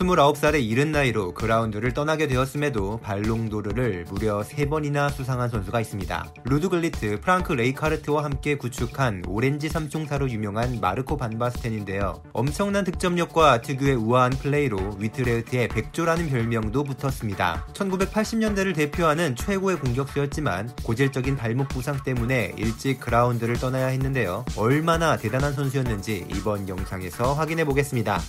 29살의 이른 나이로 그라운드를 떠나게 되었음에도 발롱도르를 무려 3번이나 수상한 선수가 있습니다. 루드 굴리트, 프랑크 레이카르트와 함께 구축한 오렌지 삼총사로 유명한 마르코 반바스텐인데요. 엄청난 득점력과 특유의 우아한 플레이로 위트레흐트의 백조라는 별명도 붙었습니다. 1980년대를 대표하는 최고의 공격수였지만 고질적인 발목 부상 때문에 일찍 그라운드를 떠나야 했는데요. 얼마나 대단한 선수였는지 이번 영상에서 확인해 보겠습니다.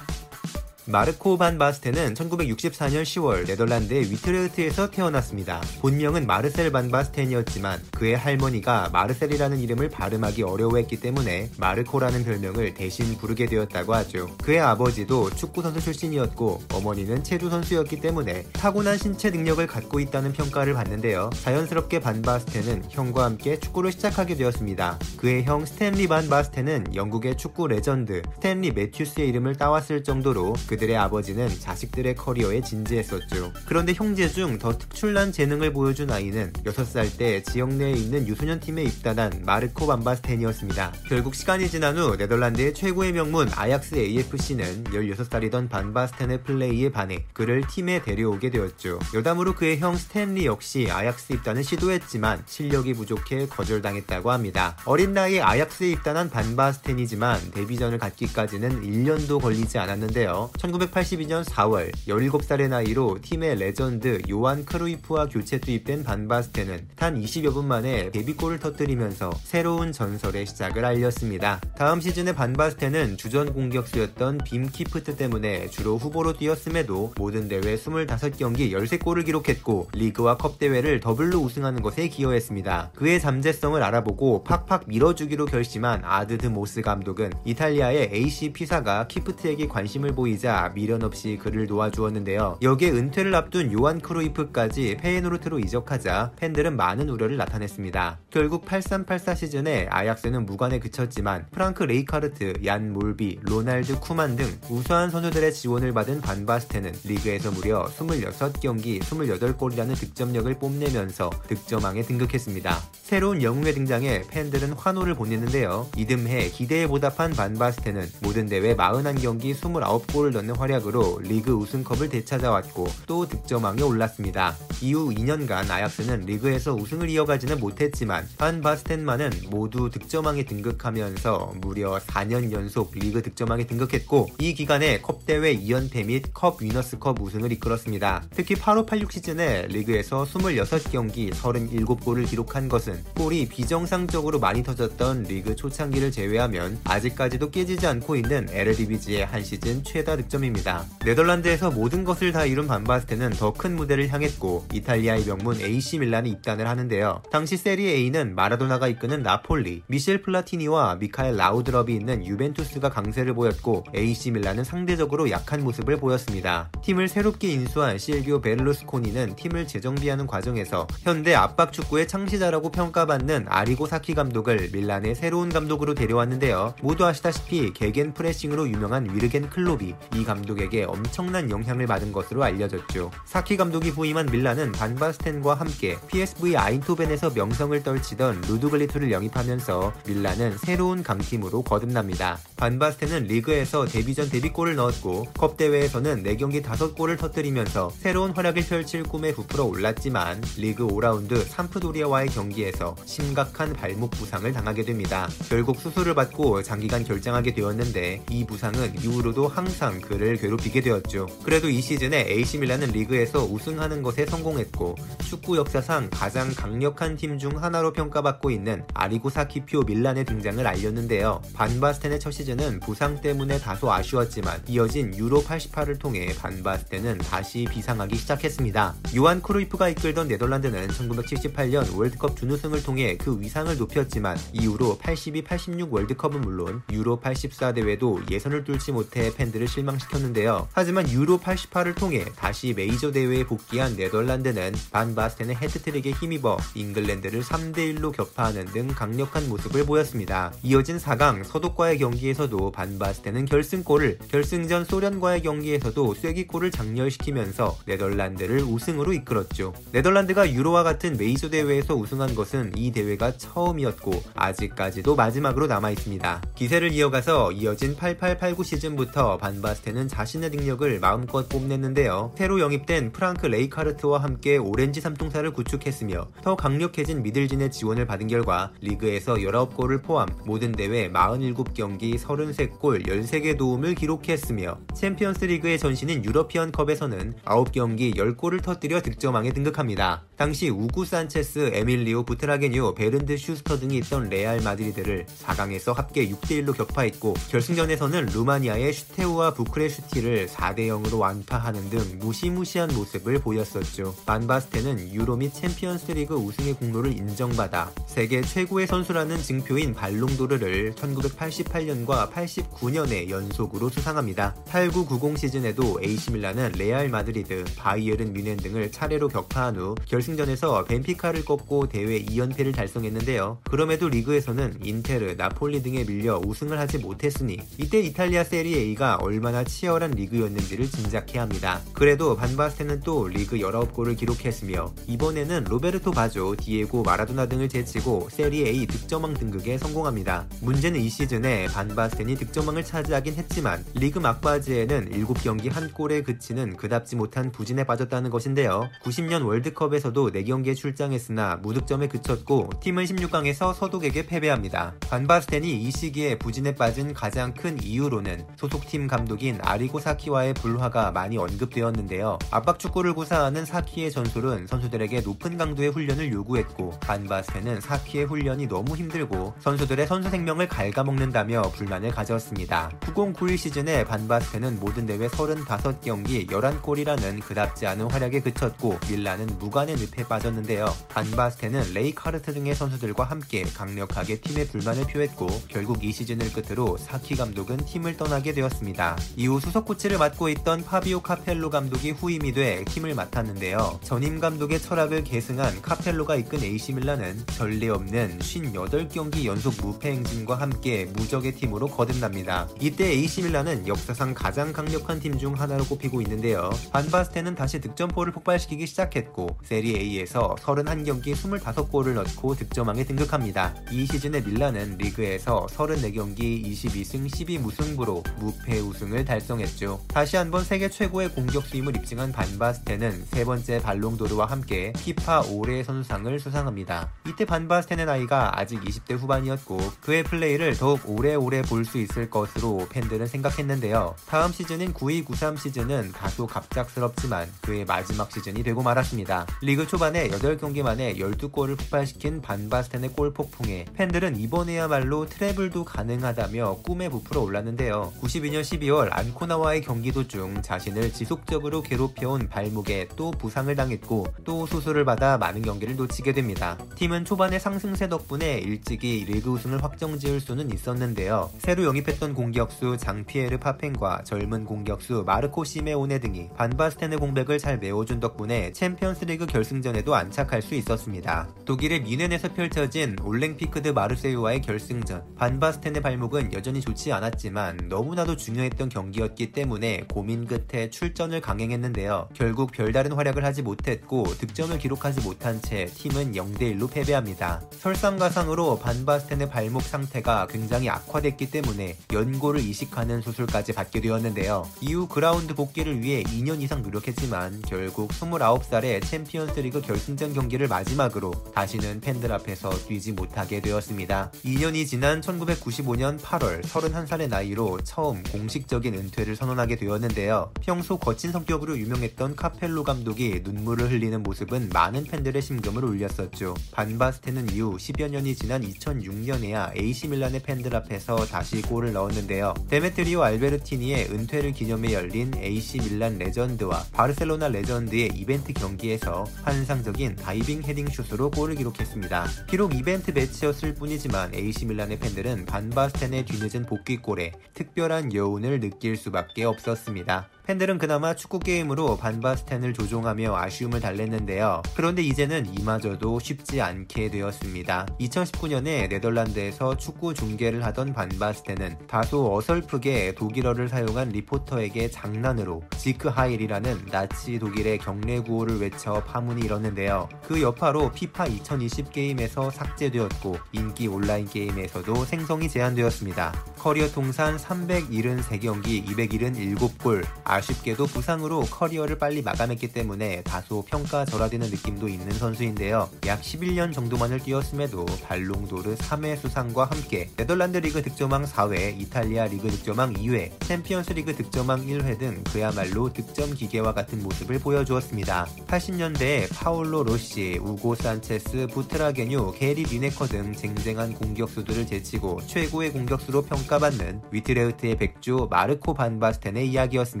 마르코 반 바스텐은 1964년 10월 네덜란드의 위트르흐트에서 태어났습니다. 본명은 마르셀 반 바스텐이었지만 그의 할머니가 마르셀이라는 이름을 발음하기 어려워했기 때문에 마르코라는 별명을 대신 부르게 되었다고 하죠. 그의 아버지도 축구선수 출신이었고 어머니는 체조선수였기 때문에 타고난 신체 능력을 갖고 있다는 평가를 받는데요. 자연스럽게 반 바스텐은 형과 함께 축구를 시작하게 되었습니다. 그의 형 스탠리 반 바스텐은 영국의 축구 레전드 스탠리 매튜스의 이름을 따왔을 정도로 그 그들의 아버지는 자식들의 커리어에 진지했었죠. 그런데 형제 중 더 특출난 재능을 보여준 아이는 6살 때 지역 내에 있는 유소년 팀에 입단한 마르코 반바스텐이었습니다. 결국 시간이 지난 후 네덜란드의 최고의 명문 아약스 AFC는 16살이던 반바스텐의 플레이에 반해 그를 팀에 데려오게 되었죠. 여담으로 그의 형 스탠리 역시 아약스 입단을 시도했지만 실력이 부족해 거절당했다고 합니다. 어린 나이에 아약스에 입단한 반바스텐이지만 데뷔전을 갖기까지는 1년도 걸리지 않았는데요. 1982년 4월 17살의 나이로 팀의 레전드 요한 크루이프와 교체 투입된 반바스텐은 단 20여 분 만에 데뷔골을 터뜨리면서 새로운 전설의 시작을 알렸습니다. 다음 시즌의 반바스텐은 주전 공격수였던 빔 키프트 때문에 주로 후보로 뛰었음에도 모든 대회 25경기 13골을 기록했고 리그와 컵 대회를 더블로 우승하는 것에 기여했습니다. 그의 잠재성을 알아보고 팍팍 밀어주기로 결심한 아트 데 모스 감독은 이탈리아의 AC 피사가 키프트에게 관심을 보이자 미련 없이 그를 놓아주었는데요. 여기에 은퇴를 앞둔 요한 크루이프까지 페이노르트로 이적하자 팬들은 많은 우려를 나타냈습니다. 결국 83-84 시즌에 아약스는 무관에 그쳤지만 프랑크 레이카르트, 얀 몰비, 로날드 쿠만 등 우수한 선수들의 지원을 받은 반바스텐은 리그에서 무려 26경기 28골이라는 득점력을 뽐내면서 득점왕에 등극했습니다. 새로운 영웅의 등장에 팬들은 환호를 보냈는데요. 이듬해 기대에 보답한 반바스텐은 모든 대회 41경기 29골을 넣는 활약으로 리그 우승컵을 되찾아왔고 또 득점왕에 올랐습니다. 이후 2년간 아약스는 리그에서 우승을 이어가지는 못했지만 반 바스텐만은 모두 득점왕에 등극하면서 무려 4년 연속 리그 득점왕에 등극했고 이 기간에 컵 대회 2연패 및 컵 위너스컵 우승을 이끌었습니다. 특히 8586 시즌에 리그에서 26경기 37골을 기록한 것은 골이 비정상적으로 많이 터졌던 리그 초창기를 제외하면 아직까지도 깨지지 않고 있는 에레디비시의 한 시즌 최다 득점 득점입니다. 네덜란드에서 모든 것을 다 이룬 반바스텐은 더 큰 무대를 향했고 이탈리아의 명문 AC 밀란에 입단을 하는데요. 당시 세리에 A는 마라도나가 이끄는 나폴리, 미셸 플라티니와 미카엘 라우드럽이 있는 유벤투스가 강세를 보였고 AC 밀란은 상대적으로 약한 모습을 보였습니다. 팀을 새롭게 인수한 실비오 베를루스코니는 팀을 재정비하는 과정에서 현대 압박 축구의 창시자라고 평가받는 아리고 사키 감독을 밀란의 새로운 감독으로 데려왔는데요. 모두 아시다시피 Gegenpressing으로 유명한 위르겐 클롭이 이 감독에게 엄청난 영향을 받은 것으로 알려졌죠. 사키 감독이 부임한 밀란은 반바스텐과 함께 PSV 아인트호벤에서 명성을 떨치던 루드 굴리트를 영입하면서 밀란은 새로운 강팀으로 거듭납니다. 반바스텐은 리그에서 데뷔전 데뷔골을 넣었고 컵 대회에서는 4경기 5골을 터뜨리면서 새로운 활약을 펼칠 꿈에 부풀어 올랐지만 리그 5라운드 삼프도리아와의 경기에서 심각한 발목 부상을 당하게 됩니다. 결국 수술을 받고 장기간 결장하게 되었는데 이 부상은 이후로도 항상 그 그를 괴롭히게 되었죠. 그래도 이 시즌에 AC 밀란은 리그에서 우승하는 것에 성공했고 축구 역사상 가장 강력한 팀 중 하나로 평가받고 있는 아리고사키표 밀란의 등장을 알렸는데요. 반바스텐의 첫 시즌은 부상 때문에 다소 아쉬웠지만 이어진 유로 88을 통해 반바스텐은 다시 비상하기 시작했습니다. 요한 크루이프가 이끌던 네덜란드는 1978년 월드컵 준우승을 통해 그 위상을 높였지만 이후로 82-86 월드컵은 물론 유로 84 대회도 예선을 뚫지 못해 팬들을 실망 시켰습니다. 시켰는데요. 하지만 유로 88을 통해 다시 메이저 대회에 복귀한 네덜란드는 반 바스텐의 해트트릭에 힘입어 잉글랜드를 3대1로 격파하는 등 강력한 모습을 보였습니다. 이어진 4강 서독과의 경기에서도 반 바스텐은 결승골을 결승전 소련과의 경기에서도 쐐기골을 작렬시키면서 네덜란드를 우승으로 이끌었죠. 네덜란드가 유로와 같은 메이저 대회에서 우승한 것은 이 대회가 처음이었고 아직까지도 마지막으로 남아 있습니다. 기세를 이어가서 이어진 88-89 시즌부터 반 바스텐 반바스텐은 자신의 능력을 마음껏 뽐냈는데요. 새로 영입된 프랑크 레이카르트와 함께 오렌지 삼총사를 구축했으며 더 강력해진 미들진의 지원을 받은 결과 리그에서 19골을 포함 모든 대회 47경기 33골 13개 도움을 기록했으며 챔피언스 리그의 전신인 유러피언 컵에서는 9경기 10골을 터뜨려 득점왕에 등극합니다. 당시 우고 산체스, 에밀리오 부트라게뇨, 베른드 슈스터 등이 있던 레알 마드리드를 4강에서 합계 6대1로 격파했고 결승전에서는 루마니아의 슈테아우아 부쿠레슈티를 4대0으로 완파하는 등 무시무시한 모습을 보였었죠. 반바스텐은 유로 및 챔피언스 리그 우승의 공로를 인정받아 세계 최고의 선수라는 증표인 발롱도르를 1988년과 89년에 연속으로 수상합니다. 89-90 시즌에도 밀란은 레알 마드리드, 바이에른 뮌헨 등을 차례로 격파한 후 결승 결승전에서 벤피카를 꺾고 대회 2연패를 달성했는데요. 그럼에도 리그에서는 인테르, 나폴리 등에 밀려 우승을 하지 못했으니 이때 이탈리아 세리에 A가 얼마나 치열한 리그였는지를 짐작케 합니다. 그래도 반바스텐은 또 리그 19골을 기록했으며 이번에는 로베르토 바조, 디에고 마라도나 등을 제치고 세리에 A 득점왕 등극에 성공합니다. 문제는 이 시즌에 반바스텐이 득점왕을 차지하긴 했지만 리그 막바지에는 7경기 한 골에 그치는 그답지 못한 부진에 빠졌다는 것인데요. 90년 월드컵에서도 선수도 4경기에 출장했으나 무득점에 그쳤고 팀은 16강에서 서독에게 패배합니다. 반바스텐이 이 시기에 부진에 빠진 가장 큰 이유로는 소속팀 감독인 아리고 사키와의 불화가 많이 언급되었는데요. 압박 축구를 구사하는 사키의 전술은 선수들에게 높은 강도의 훈련을 요구했고 반바스텐은 사키의 훈련이 너무 힘들고 선수들의 선수 생명을 갉아먹는다며 불만을 가졌습니다. 9091 시즌에 반바스텐은 모든 대회 35경기 11골이라는 그답지 않은 활약에 그쳤고 밀란은 무관의 늪에 빠졌는데요. 반바스텐은 레이카르트 등의 선수들과 함께 강력하게 팀의 불만을 표했고 결국 이 시즌을 끝으로 사키 감독은 팀을 떠나게 되었습니다. 이후 수석 코치를 맡고 있던 파비오 카펠로 감독이 후임이 돼 팀을 맡았는데요. 전임 감독의 철학을 계승한 카펠로가 이끈 AC 밀라는 전례 없는 58경기 연속 무패 행진과 함께 무적의 팀으로 거듭납니다. 이때 AC 밀라는 역사상 가장 강력한 팀 중 하나로 꼽히고 있는데요. 반바스테는 다시 득점포를 폭발시키기 시작했고 세리 A에서 31경기 25골을 넣고 득점왕에 등극합니다. 이 시즌의 밀라는 리그에서 34경기 22승 12무승부로 무패 우승을 달성했죠. 다시 한번 세계 최고의 공격수임을 입증한 반바스텐은 세 번째 발롱도르와 함께 피파 올해의 선수상을 수상합니다. 이때 반바스텐의 나이가 아직 20대 후반이었고 그의 플레이를 더욱 오래오래 볼 수 있을 것으로 팬들은 생각했는데요. 다음 시즌인 92-93 시즌은 다소 갑작스럽지만 그의 마지막 시즌이 되고 말았습니다. 리그 초반에 8경기 만에 12골을 폭발시킨 반바스텐의 골 폭풍에 팬들은 이번에야말로 트레블도 가능하다며 꿈에 부풀어 올랐는데요. 92년 12월 안코나와의 경기 도중 자신을 지속적으로 괴롭혀온 발목에 또 부상을 당했고 또 수술을 받아 많은 경기를 놓치게 됩니다. 팀은 초반의 상승세 덕분에 일찍이 리그 우승을 확정지을 수는 있었는데요. 새로 영입했던 공격수 장피에르 파팽과 젊은 공격수 마르코 시메오네 등이 반바스텐의 공백을 잘 메워준 덕분에 챔피언스리그 결 결승전에도 안착할 수 있었습니다. 독일의 뮌헨에서 펼쳐진 올랭피크드 마르세유와의 결승전 반바스텐의 발목은 여전히 좋지 않았지만 너무나도 중요했던 경기였기 때문에 고민 끝에 출전을 강행했는데요. 결국 별다른 활약을 하지 못했고 득점을 기록하지 못한 채 팀은 0대1로 패배합니다. 설상가상으로 반바스텐의 발목 상태가 굉장히 악화됐기 때문에 연골을 이식하는 수술까지 받게 되었는데요. 이후 그라운드 복귀를 위해 2년 이상 노력했지만 결국 29살에 챔피언 챔스리그 결승전 경기를 마지막으로 다시는 팬들 앞에서 뛰지 못하게 되었습니다. 2년이 지난 1995년 8월 31살의 나이로 처음 공식적인 은퇴를 선언하게 되었는데요. 평소 거친 성격으로 유명했던 카펠로 감독이 눈물을 흘리는 모습은 많은 팬들의 심금을 울렸었죠. 반바스텐은 이후 10여 년이 지난 2006년에야 AC 밀란의 팬들 앞에서 다시 골을 넣었는데요. 데메트리오 알베르티니의 은퇴를 기념해 열린 AC 밀란 레전드와 바르셀로나 레전드의 이벤트 경기에서 환상적인 다이빙 헤딩 슛으로 골을 기록했습니다. 비록 이벤트 매치였을 뿐이지만 AC 밀란의 팬들은 반바스텐의 뒤늦은 복귀골에 특별한 여운을 느낄 수밖에 없었습니다. 팬들은 그나마 축구 게임으로 반바스텐을 조종하며 아쉬움을 달랬는데요. 그런데 이제는 이마저도 쉽지 않게 되었습니다. 2019년에 네덜란드에서 축구 중계를 하던 반바스텐은 다소 어설프게 독일어를 사용한 리포터에게 장난으로 Sieg Heil이라는 나치 독일의 경례 구호를 외쳐 파문이 일었는데요. 그 여파로 피파 2020 게임에서 삭제되었고 인기 온라인 게임에서도 생성이 제한되었습니다. 커리어 통산 373경기 277골 아쉽게도 부상으로 커리어를 빨리 마감했기 때문에 다소 평가절하되는 느낌도 있는 선수인데요. 약 11년 정도만을 뛰었음에도 발롱도르 3회 수상과 함께 네덜란드 리그 득점왕 4회, 이탈리아 리그 득점왕 2회, 챔피언스 리그 득점왕 1회 등 그야말로 득점 기계와 같은 모습을 보여주었습니다. 80년대에 파올로 로시, 우고 산체스, 부트라게뇨, 게리 리네커 등 쟁쟁한 공격수들을 제치고 최고의 공격수로 평가받는 위트레흐트의 백조 마르코 반바스텐의 이야기였습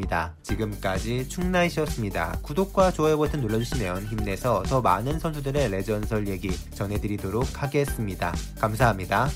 지금까지 충나이시였습니다. 구독과 좋아요 버튼 눌러주시면 힘내서 더 많은 선수들의 레전설 얘기 전해드리도록 하겠습니다. 감사합니다.